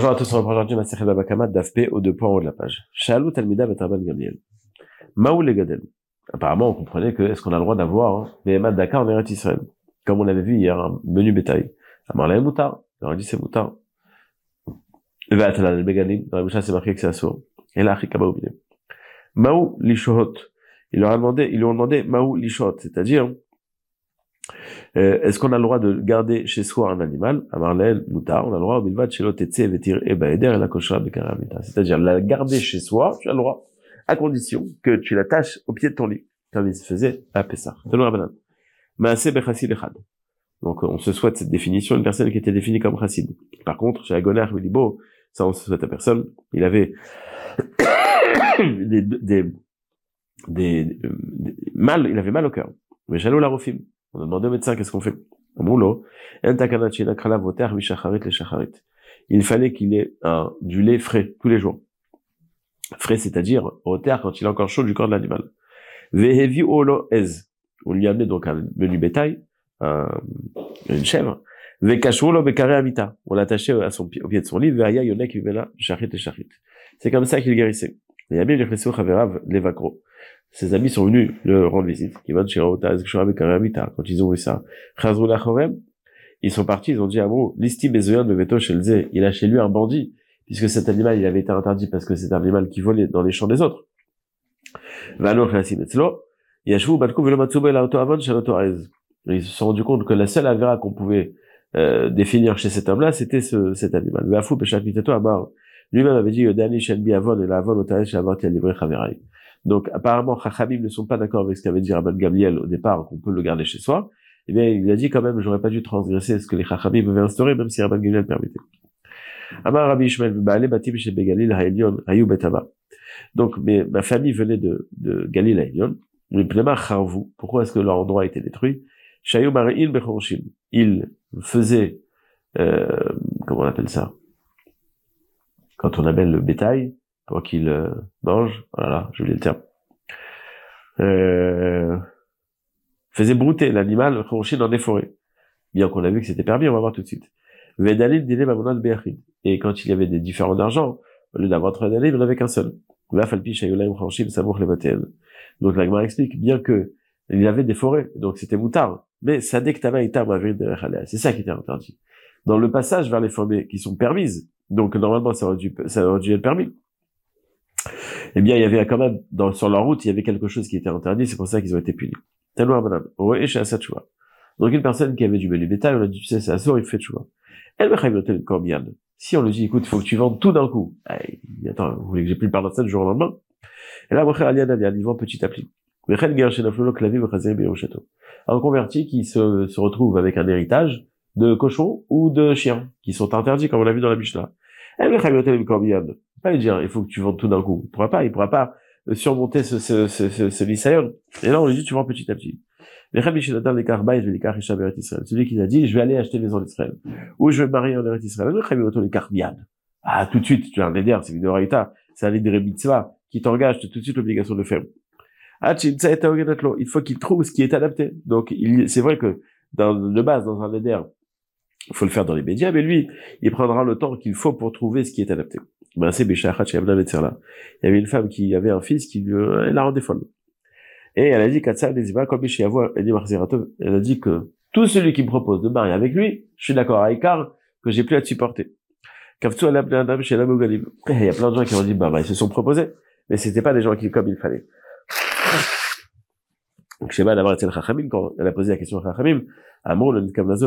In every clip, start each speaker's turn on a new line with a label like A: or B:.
A: Bonjour à tous, on reprend aujourd'hui ma série Babakama d'AFP au deux points en haut de la page. Shalou Talmida Betraban Gabriel. Maou Legadel. Apparemment, on comprenait que est-ce qu'on a le droit d'avoir des hein, Dakar en Eretz Israël? Comme on l'avait vu hier, un menu bétail. Amarla et Moutar. On aurait dit c'est Moutar. Va Atalal le Begalim. Dans la Mishnah, c'est marqué que c'est assourd. Et là, Achika Maou Maou Lishohot. Ils leur ont demandé, ils lui ont demandé Maou Lishohot. C'est-à-dire, euh, est-ce qu'on a le droit de garder chez soi un animal? Amarlel, Moutar, on a le droit, Vetir, Ebaeder, et la. C'est-à-dire, la garder chez soi, tu as le droit, à condition que tu l'attaches au pied de ton lit, comme il se faisait à Pessah. Donc, on se souhaite cette définition, une personne qui était définie comme chassid. Par contre, chez Agoner, Willibo, ça on se souhaite à personne, il avait des, des, mal, il avait mal au cœur. Mais Jalou la Rofim, on a demandé au médecin qu'est-ce qu'on fait? Il fallait qu'il ait du lait frais tous les jours. Frais, c'est-à-dire au terre quand il est encore chaud du corps de l'animal. On lui a amené donc un menu bétail, un, une chèvre. On l'a attaché à son pied, au pied de son lit. C'est comme ça qu'il guérissait. Ses amis sont venus le rendre visite. Quand ils ont vu ça, ils sont partis, ils ont dit à vous, l'isti de Veto il a chez lui un bandit, puisque cet animal, il avait été interdit parce que c'est un animal qui volait dans les champs des autres. Ils se sont rendus compte que la seule avéra qu'on pouvait euh, définir chez cet homme-là, c'était ce, cet animal. Lui-même avait dit, Dani Shenbi Avon et la Avon. Donc apparemment, Chachamim ne sont pas d'accord avec ce qu'avait dit Rabban Gabriel au départ, qu'on peut le garder chez soi. Eh bien, il a dit quand même, j'aurais pas dû transgresser ce que les Chachamim avaient instauré, même si Rabban Gabriel permettait. Amar Rabbi Ishmael, Betaba. Donc, mais, ma famille venait de, de Galil Haïlion. Pourquoi est-ce que leur endroit a été détruit? Shayou Mari'il Bechorshim. Ils faisaient, euh, comment on appelle ça? Quand on appelle le bétail, pour qu'il euh, mange, voilà, je oublié le terme, euh, faisait brouter l'animal ronché dans des forêts. Bien qu'on a vu que c'était permis, on va voir tout de suite. Et quand il y avait des différents d'argent, au lieu d'avoir trois dalil, il n'en avait qu'un seul. Donc la Gemara explique, bien que il y avait des forêts, donc c'était moutard, mais ça dès que c'est ça qui était interdit. Dans le passage vers les forêts qui sont permises, donc normalement ça aurait ça aurait dû être permis eh bien, il y avait quand même, dans, sur leur route, il y avait quelque chose qui était interdit, c'est pour ça qu'ils ont été punis. Tellement madame. Ouais, chez. Donc, une personne qui avait du menu bétail, on a dit, tu sais, c'est sourd, il fait choix. Elle me combien Si on lui dit, écoute, il faut que tu vendes tout d'un coup. Attends, vous voulez que j'ai plus le ça du jour au lendemain? Et là, mon Aliana, il vend petit à petit. Un converti qui se, se retrouve avec un héritage de cochons ou de chiens, qui sont interdits, comme on l'a vu dans la Mishnah. Pas lui dire, il faut que tu vendes tout d'un coup. Il pourra pas, il pourra pas euh, surmonter ce, ce, ce, ce, ce Et là, on lui dit, tu vends petit à petit. Celui qui a dit, je vais aller acheter maison d'Israël. Ou je vais marier en Eretz Israël. Ah, tout de suite, tu as un éder, c'est une Doraïta. C'est un éder mitzvah qui t'engage, tout de suite l'obligation de faire. Il faut qu'il trouve ce qui est adapté. Donc, c'est vrai que, dans, de base, dans un éder, il faut le faire dans les médias, mais lui, il prendra le temps qu'il faut pour trouver ce qui est adapté. Ben, c'est Il y avait une femme qui avait un fils qui lui, elle la rendait folle. Et elle a dit, elle a dit que tout celui qui me propose de marier avec lui, je suis d'accord avec Karl, que j'ai plus à te supporter. Il y a plein de gens qui ont dit, bah, bah, ils se sont proposés, mais c'était pas des gens qui, comme il fallait. Donc, Sheba d'abord le Chachamim, quand elle a posé la question à Chachamim, Amour le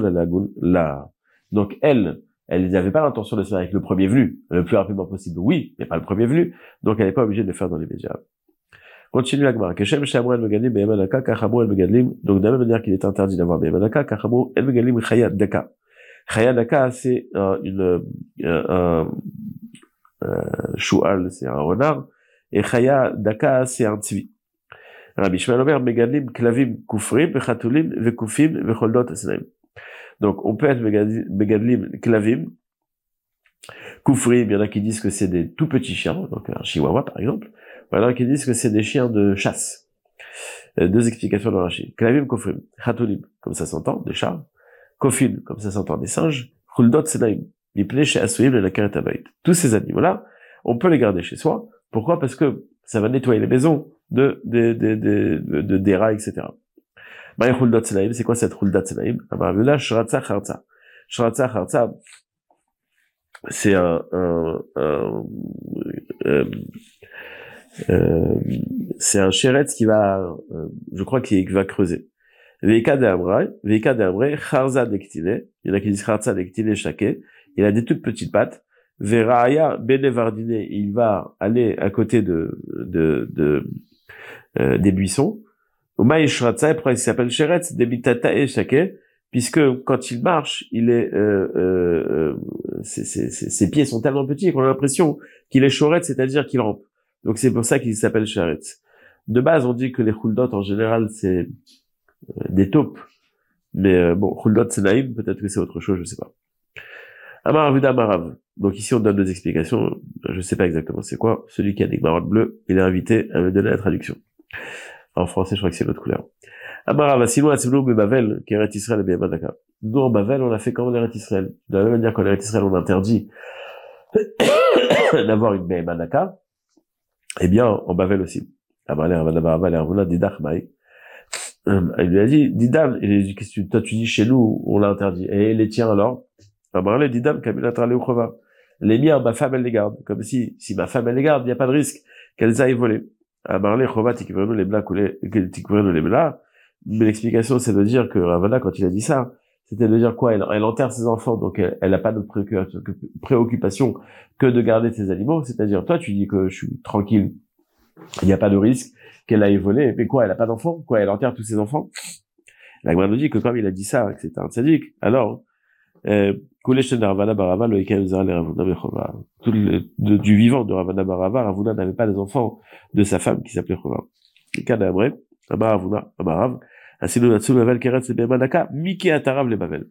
A: la la. Donc, elle, elle n'avait pas l'intention de se faire avec le premier venu, le plus rapidement possible, oui, mais pas le premier venu, donc elle n'est pas obligée de le faire dans les médias. Continue la Gemara. Keshem Shamou El Megalim Beyamanaka, Kachamou El Megalim. Donc, de la même manière qu'il est interdit d'avoir Beyamanaka, Kachamou El Megalim Chayat Daka. Chayat Daka, c'est une, un, un, choual, c'est un renard. Et Chayat Daka, c'est un tzvi. Rabbi Shmuel Omer, Megalim, Klavim, Kufrim, Vechatulim, Vekufim, Vecholdot, Esnaim. Donc, on peut être Megadlim, Klavim, Kufrim, il y en a qui disent que c'est des tout petits chiens, donc un chihuahua par exemple. Il y a qui disent que c'est des chiens de chasse. Euh, deux explications dans Rashi. Klavim, Kufrim, Khatulim, comme ça s'entend, des chats. Kofim, comme ça s'entend, des singes. Khuldot, Senaim, Tous ces animaux-là, on peut les garder chez soi. Pourquoi? Parce que ça va nettoyer les maisons de, de, de, de, de des rats, etc. C'est quoi cette huldat tselaim c'est un, un, un euh, euh, c'est un chéretz qui va, euh, je crois qu'il va creuser. Veka de Amray, Veka de Amray, Charza il y en a qui disent Charza dektile Shake, il a des toutes petites pattes, Veraya Benevardine, il va aller à côté de, euh, des buissons, Uma Shratza, pourquoi il s'appelle Sheretz, Debitata et Shake, puisque quand il marche, euh, euh, ses, pieds sont tellement petits qu'on a l'impression qu'il est Shoretz, c'est-à-dire qu'il rampe. Donc c'est pour ça qu'il s'appelle Sheretz. De base, on dit que les Huldot, en général, c'est des taupes. Mais bon, Huldot, c'est naïm, peut-être que c'est autre chose, je sais pas. Amar Marav. Donc ici, on donne deux explications. Je sais pas exactement c'est quoi. Celui qui a des marottes bleues, il est invité à me donner la traduction. En français, je crois que c'est l'autre couleur. Amarav, Asinou, Asinou, Bavel, qui est Israël et Daka. Nous, en Bavel, on a fait comme en Israël. De la même manière qu'en Israël, on interdit d'avoir une Daka, eh bien, en Bavel aussi. Didach, Maï. Il lui a dit, Didam, toi tu dis chez nous, on l'a interdit. Et les tiens alors? Les miens, ma femme, elle les garde. Comme si, si ma femme, elle les garde, il n'y a pas de risque qu'elles aillent voler. Mais l'explication, c'est de dire que Ravana, quand il a dit ça, c'était de dire quoi? Elle, elle, enterre ses enfants, donc elle n'a pas de préoccupation que de garder ses animaux. C'est-à-dire, toi, tu dis que je suis tranquille, il n'y a pas de risque qu'elle aille voler. Mais quoi, elle n'a pas d'enfants? Quoi, elle enterre tous ses enfants? La nous dit que comme il a dit ça, que c'était un sadique, alors, euh, tout le, du vivant de Ravana Barava, Ravuna n'avait pas des enfants de sa femme qui s'appelait Chova. Quand après, Ravuna, Amarav, Miki Atarav les Bavel.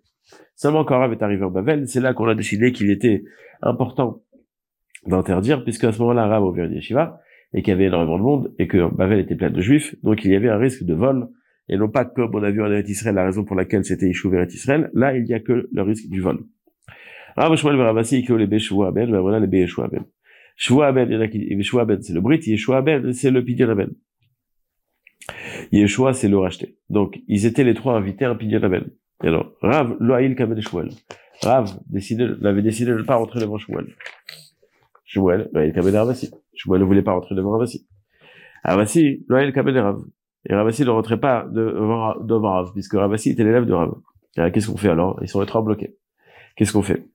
A: Seulement quand Rav est arrivé en Bavel, c'est là qu'on a décidé qu'il était important d'interdire, puisque à ce moment-là, Rav ouvert une yeshiva, et qu'il y avait énormément de monde, et que Bavel était plein de juifs, donc il y avait un risque de vol, et non pas comme on a vu en Eretz Israël, la raison pour laquelle c'était Yishuv Eretz Israël, là, il n'y a que le risque du vol. Rav Shmuel Ravasi, il les Ben, ben voilà les Beshua Ben. Shua Ben, il y en a qui, Beshua Ben, c'est le Brit, Yeshua Ben, c'est le Pidyon Ben. Yeshua, c'est le racheter. Donc, ils étaient les trois invités à un pignon Et alors, Rav, Loaïl Kamen Shmuel. Rav décidé, avait décidé de ne pas rentrer devant Shmuel. Shmuel, Loaïl Kamen Ravasi. Shmuel ne voulait pas rentrer devant Ravasi. Ravasi, Loaïl Kamen Rav. Et Ravasi ne rentrait pas devant, devant Rav, puisque Ravasi était l'élève de Rav. Qu'est-ce qu'on fait alors? Ils sont les trois bloqués. Qu'est-ce qu'on fait?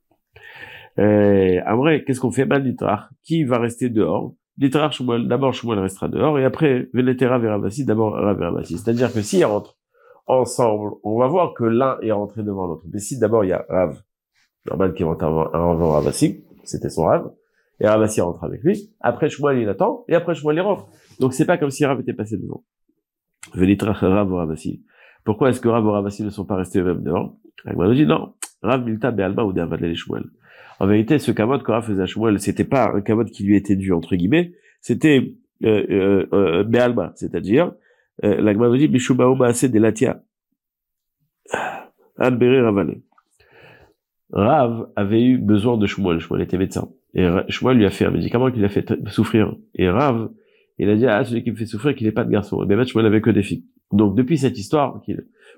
A: Euh, Après, qu'est-ce qu'on fait? Ben Qui va rester dehors? D'abord Shmuel restera dehors, et après, Veletera Veravasi, d'abord Rav Veravasi. C'est-à-dire que s'ils rentrent ensemble, on va voir que l'un est rentré devant l'autre. Mais si d'abord il y a Rav, normal qui rentre avant, avant Ravasi, c'était son Rav, et Ravasi rentre avec lui, après Shmuel il attend, et après Shmuel il rentre. Donc c'est pas comme si Rav était passé devant. Veletera Rav Ravasi. Pourquoi est-ce que Rav et Ravasi ne sont pas restés eux-mêmes dehors? Agmano dit non. Rav Milta Be'alma ou Shmuel. En vérité, ce kavod qu'Ora faisait à Shmuel, c'était pas un kavod qui lui était dû, entre guillemets, c'était euh, euh, euh Be'alma, c'est-à-dire, euh, la Gemara dit, Bishubaoma assez de latia. Albere Ravale. Rav avait eu besoin de Shmuel, Shmuel était médecin. Et Shmuel lui a fait un médicament qui l'a fait souffrir. Et Rav, il a dit, ah, celui qui me fait souffrir, qu'il n'est pas de garçon. Et bien, Shmuel avait que des filles. Donc, depuis cette histoire,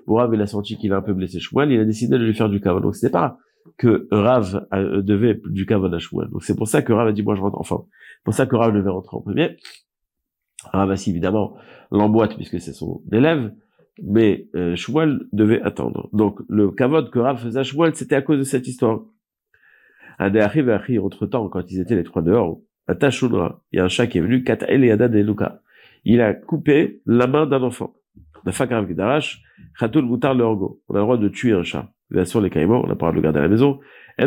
A: Rav, il a senti qu'il a un peu blessé Shmuel, il a décidé de lui faire du kavod. Donc, c'était pas que Rav euh, devait du Kavod. Donc c'est pour ça que Rav a dit moi je rentre enfin. Pour ça que Rav devait rentrer en premier. Rav si évidemment l'emboîte puisque c'est son élève, mais euh, devait attendre. Donc le Kavod que Rav faisait à Shmuel, c'était à cause de cette histoire. arrive entre temps, quand ils étaient les trois dehors, à Tashunra, il y a un chat qui est venu, Kata Eliada de Luka. Il a coupé la main d'un enfant. On a le droit de tuer un chat bien sûr les caïmans, on a pas le de le garder à la maison. Il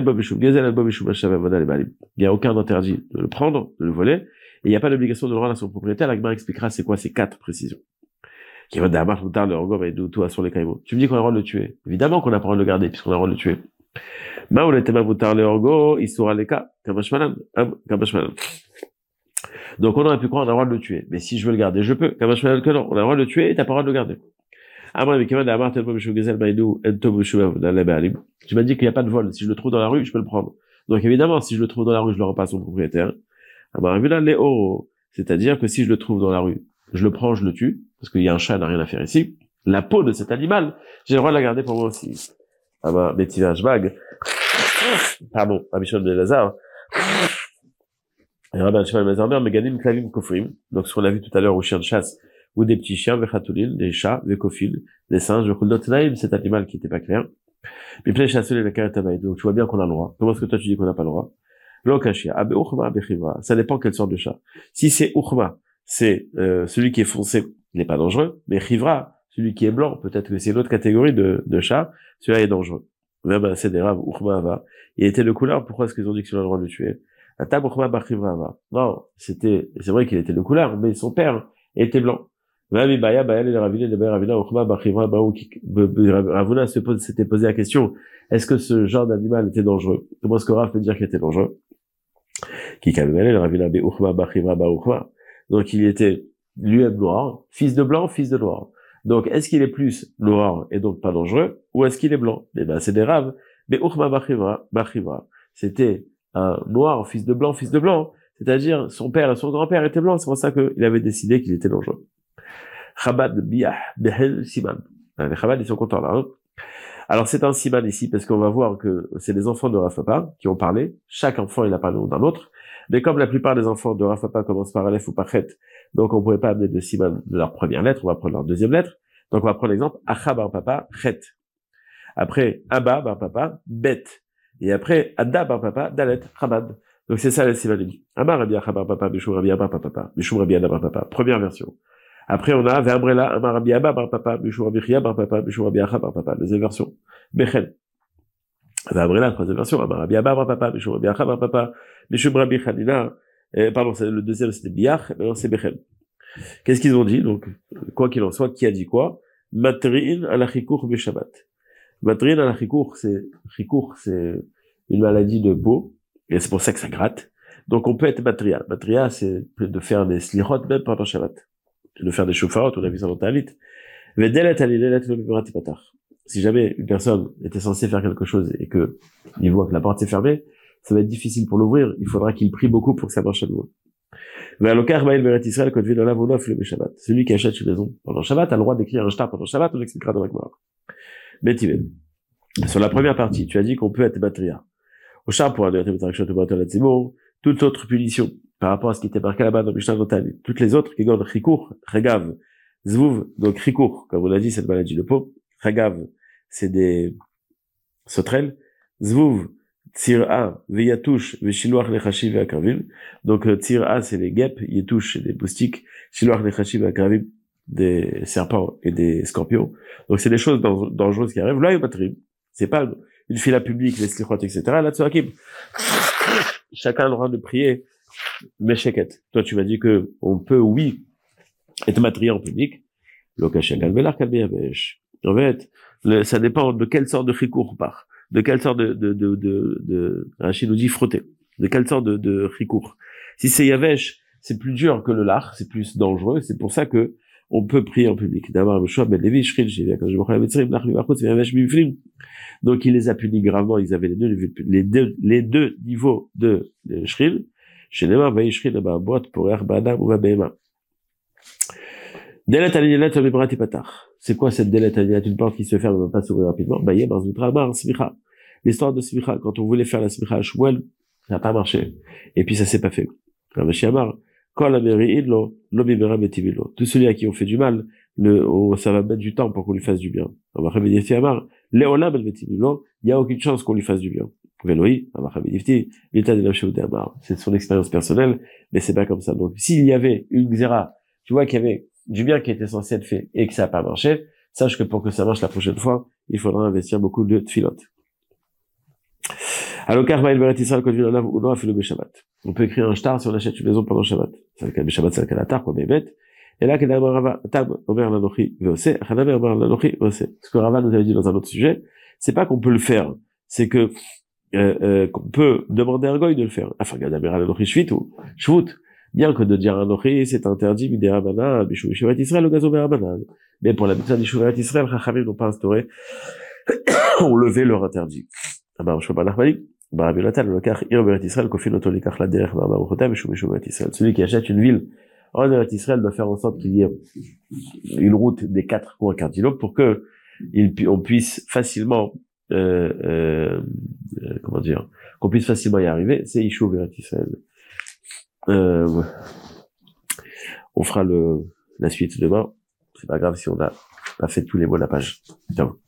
A: n'y a aucun interdit de le prendre, de le voler, et il n'y a pas d'obligation de le rendre à son propriétaire. La expliquera c'est quoi ces quatre précisions. Tu me dis qu'on a le droit de le tuer. Évidemment qu'on a le droit de le garder, puisqu'on a le droit de le tuer. Donc on aurait pu croire qu'on a le droit de le tuer. Mais si je veux le garder, je peux. on a le droit de le tuer et t'as pas le droit de le garder. Tu m'as dit qu'il n'y a pas de vol. Si je le trouve dans la rue, je peux le prendre. Donc évidemment, si je le trouve dans la rue, je le rends pas à son propriétaire. C'est-à-dire que si je le trouve dans la rue, je le prends, je le tue, parce qu'il y a un chat, n'a rien à faire ici. La peau de cet animal, j'ai le droit de la garder pour moi aussi. Amar Betivage Bag. Pardon, Abishon de Lazare. Klavim Kofrim. Donc, ce qu'on a vu tout à l'heure au chien de chasse, ou des petits chiens, Vechatulil, des chats, Vekofil, des singes, Vechuldot Naim, cet animal qui n'était pas clair. Chasseur les karatamaï. Donc, tu vois bien qu'on a le droit. Comment est-ce que toi tu dis qu'on n'a pas le droit? L'okashia, abe uchma, bechiva. Ça dépend quelle sorte de chat. Si c'est uchma, c'est, euh, celui qui est foncé, il n'est pas dangereux. Mais chivra, celui qui est blanc, peut-être que c'est une autre catégorie de, de chat, celui-là est dangereux. Même c'est des raves, uchma va. Il était de couleur, pourquoi est-ce qu'ils ont dit qu'ils ont le droit de le tuer? Non, c'était, c'est vrai qu'il était de couleur, mais son père était blanc. Ravuna se pose, s'était posé la question, est-ce que ce genre d'animal était dangereux? Comment est-ce que Rav peut dire qu'il était dangereux? Donc il était lui noir, fils de blanc, fils de noir. Donc est-ce qu'il est plus noir et donc pas dangereux, ou est-ce qu'il est blanc? Eh ben c'est des raves. Mais c'était un noir, fils de blanc, fils de blanc. C'est-à-dire, son père et son grand-père étaient blancs. C'est pour ça qu'il avait décidé qu'il était dangereux. Chabad Biyah Behel Siman. Les Chabad, ils sont contents là. Hein. Alors, c'est un Siman ici, parce qu'on va voir que c'est les enfants de Rafapa qui ont parlé. Chaque enfant, il a parlé d'un autre. Mais comme la plupart des enfants de Rafapa commencent par Aleph ou par Chet, donc on ne pouvait pas amener de Siman de leur première lettre, on va prendre leur deuxième lettre. Donc on va prendre l'exemple, Acha bar papa, Chet. Après, Abba bar papa, Bet. Et après, Adda bar papa, Dalet, Chabad. Donc c'est ça la Simanim. Amar Rabbi Achabar papa, Bishou Rabbi Abba papa, Bishou Rabbi Adda bar papa. Première version. Après, on a Verbrela, Amar Rabbi Abba bar papa, Bishou Rabbi Chia bar papa, Bishou Rabbi bar papa. Deuxième version. Bechen. Verbrela, troisième version. Amar Rabbi Abba bar papa, Bishou Rabbi bar papa, Bishou Rabbi Chanina. pardon, le deuxième c'était Biach, maintenant c'est Bechen. Qu'est-ce qu'ils ont dit? Donc, quoi qu'il en soit, qui a dit quoi? Matrin ala chikour Shabbat. Matrin ala chikour, c'est, chikour, c'est une maladie de peau, et c'est pour ça que ça gratte. Donc on peut être matria. Matria, c'est de faire des slichot même pendant Shabbat. De faire des chauffards, on a vu ça dans Talit. Si jamais une personne était censée faire quelque chose et que il voit que la porte est fermée, ça va être difficile pour l'ouvrir. Il faudra qu'il prie beaucoup pour que ça marche à nouveau. Celui qui achète une maison pendant Shabbat a le droit d'écrire un shtar pendant Shabbat, on l'expliquera dans la Gemara. Mais sur la première partie, tu as dit qu'on peut être matria au char pour toute autre punition par rapport à ce qui était marqué là-bas dans Mishnah Notani, toutes les autres, qui gardent Chikour, Regav, Zvouv, donc Chikour, comme on a dit, c'est une maladie de peau, Regav, c'est des sauterelles, Zvouv, Tsira, Veyatouche, Veshiloach Lechashi Veakravim, donc euh, Tsira, c'est les guêpes, Yetouche, c'est des moustiques, Shiloach Lechashi Veakravim, des serpents et des scorpions. Donc c'est des choses dangereuses qui arrivent. Là, il C'est pas une fila publique, les etc. Là-dessus, chacun a le droit de prier, mais Toi, tu m'as dit que on peut, oui, être matrié en public. En fait, ça dépend de quelle sorte de chikour on part, de quelle sorte de, de, de, de, de Rachid nous dit frotter, de quelle sorte de, de chikour. Si c'est yavesh, c'est plus dur que le lard, c'est plus dangereux, c'est pour ça que on peut prier en public. D'abord, ben donc il les a punis gravement, ils avaient les deux, les deux, les deux niveaux de, de shril. C'est quoi cette delet? Une porte qui se ferme ne va pas s'ouvrir rapidement. L'histoire de smicha, quand on voulait faire la smicha à Shmuel, ça n'a pas marché. Et puis ça s'est pas fait. Tout celui à qui on fait du mal, le, ça va mettre du temps pour qu'on lui fasse du bien. Il n'y a aucune chance qu'on lui fasse du bien. C'est son expérience personnelle, mais c'est pas comme ça. Donc, s'il y avait une xéra, tu vois qu'il y avait du bien qui était censé être fait et que ça n'a pas marché, sache que pour que ça marche la prochaine fois, il faudra investir beaucoup de filotes. On peut écrire un shtar si on achète une maison pendant Shabbat. C'est le cas de Shabbat, c'est le cas d'Atar, quoi, bête. Et là, Ce que Rava nous avait dit dans un autre sujet, c'est pas qu'on peut le faire, c'est que euh, euh, qu'on peut demander à un goy de le faire. Enfin, ou Bien que de dire un nochi, c'est interdit, midérabana, bishou yeshivat Israël, le gazo Mais pour la mitzvah d'Ishuvat Israël, Chachamim n'ont pas instauré, ont levé leur interdit. Ah ben, je peux pas Celui qui achète une ville en Israël doit faire en sorte qu'il y ait une route des quatre coins cardinaux pour que on puisse facilement, euh, euh, euh, comment dire, qu'on puisse facilement y arriver. C'est Eretz Israël. Euh, on fera le, la suite demain. C'est pas grave si on a pas fait tous les mots de la page. Ciao.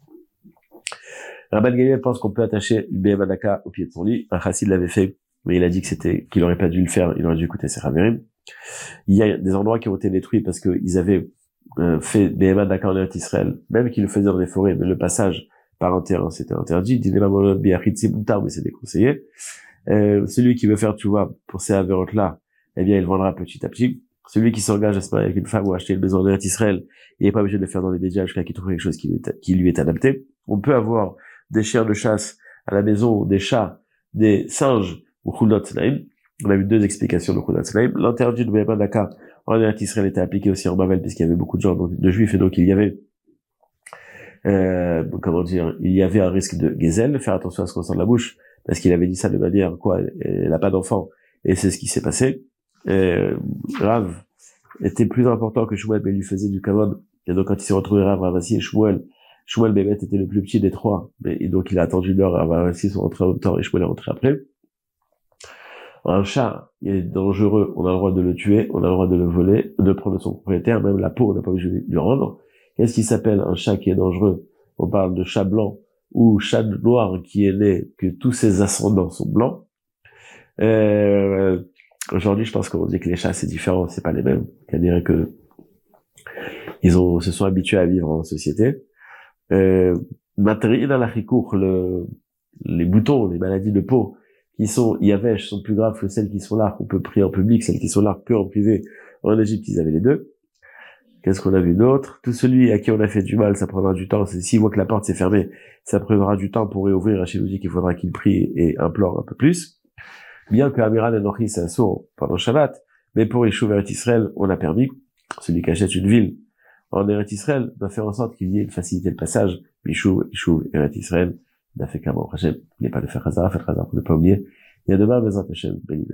A: Rabban Gamliel pense qu'on peut attacher une Manaka au pied de son lit. Un chassid l'avait fait, mais il a dit que c'était, qu'il aurait pas dû le faire, il aurait dû écouter ses Raverim. Il y a des endroits qui ont été détruits parce qu'ils avaient euh, fait Behema Daka en Israël, même qu'ils le faisaient dans les forêts, mais le passage par un terrain, c'était interdit. mais c'est déconseillé. Euh, celui qui veut faire, tu vois, pour ces avérotes-là, eh bien, il vendra petit à petit. Celui qui s'engage à se marier avec une femme ou acheter une maison en Israël, il n'est pas obligé de le faire dans les médias jusqu'à qu'il trouve quelque chose qui lui, est, qui lui est adapté. On peut avoir des chiens de chasse à la maison, des chats, des singes ou Khulot On a vu deux explications de Khulot L'interdit de Béhéman Daka en Israël était appliqué aussi en Babel puisqu'il y avait beaucoup de gens de juifs et donc il y avait euh, comment dire, il y avait un risque de Gezel, faire attention à ce qu'on sent de la bouche, parce qu'il avait dit ça de manière, quoi, elle n'a pas d'enfant, et c'est ce qui s'est passé. Euh, Rav était plus important que Shmuel, mais il lui faisait du kavod, et donc quand il s'est retrouvé Rav, Ravassi et Shmuel, Shmuel Bémet était le plus petit des trois, mais, et donc il a attendu une heure, Ravassi sont rentrés en temps, et Shmuel est rentré après. Un chat, il est dangereux, on a le droit de le tuer, on a le droit de le voler, de prendre son propriétaire, même la peau, on n'a pas obligé de lui rendre. Qu'est-ce qui s'appelle un chat qui est dangereux? On parle de chat blanc ou chat noir qui est né, que tous ses ascendants sont blancs. Euh, Aujourd'hui, je pense qu'on dit que les chats c'est différent, c'est pas les mêmes. cest dirait que ils ont se sont habitués à vivre en société. Euh, dans la le, les boutons, les maladies de peau qui sont Yavesh sont plus graves que celles qui sont là qu'on peut prier en public, celles qui sont là que en privé. En Égypte, ils avaient les deux. Qu'est-ce qu'on a vu d'autre? Tout celui à qui on a fait du mal, ça prendra du temps. C'est six mois que la porte s'est fermée, ça prendra du temps pour réouvrir. Rachid nous dit qu'il faudra qu'il prie et implore un peu plus. Bien que Amiral Enochi s'assaut pendant Shabbat, mais pour Yeshua Israël, on a permis, celui qui achète une ville en Eretz Israël doit faire en sorte qu'il y ait facilité de passage. Yeshua, Yeshua Eretz Israël n'a fait qu'un Hashem. n'est pas de faire hasard, faire hasard pour ne pas oublier. Il y a demain, béni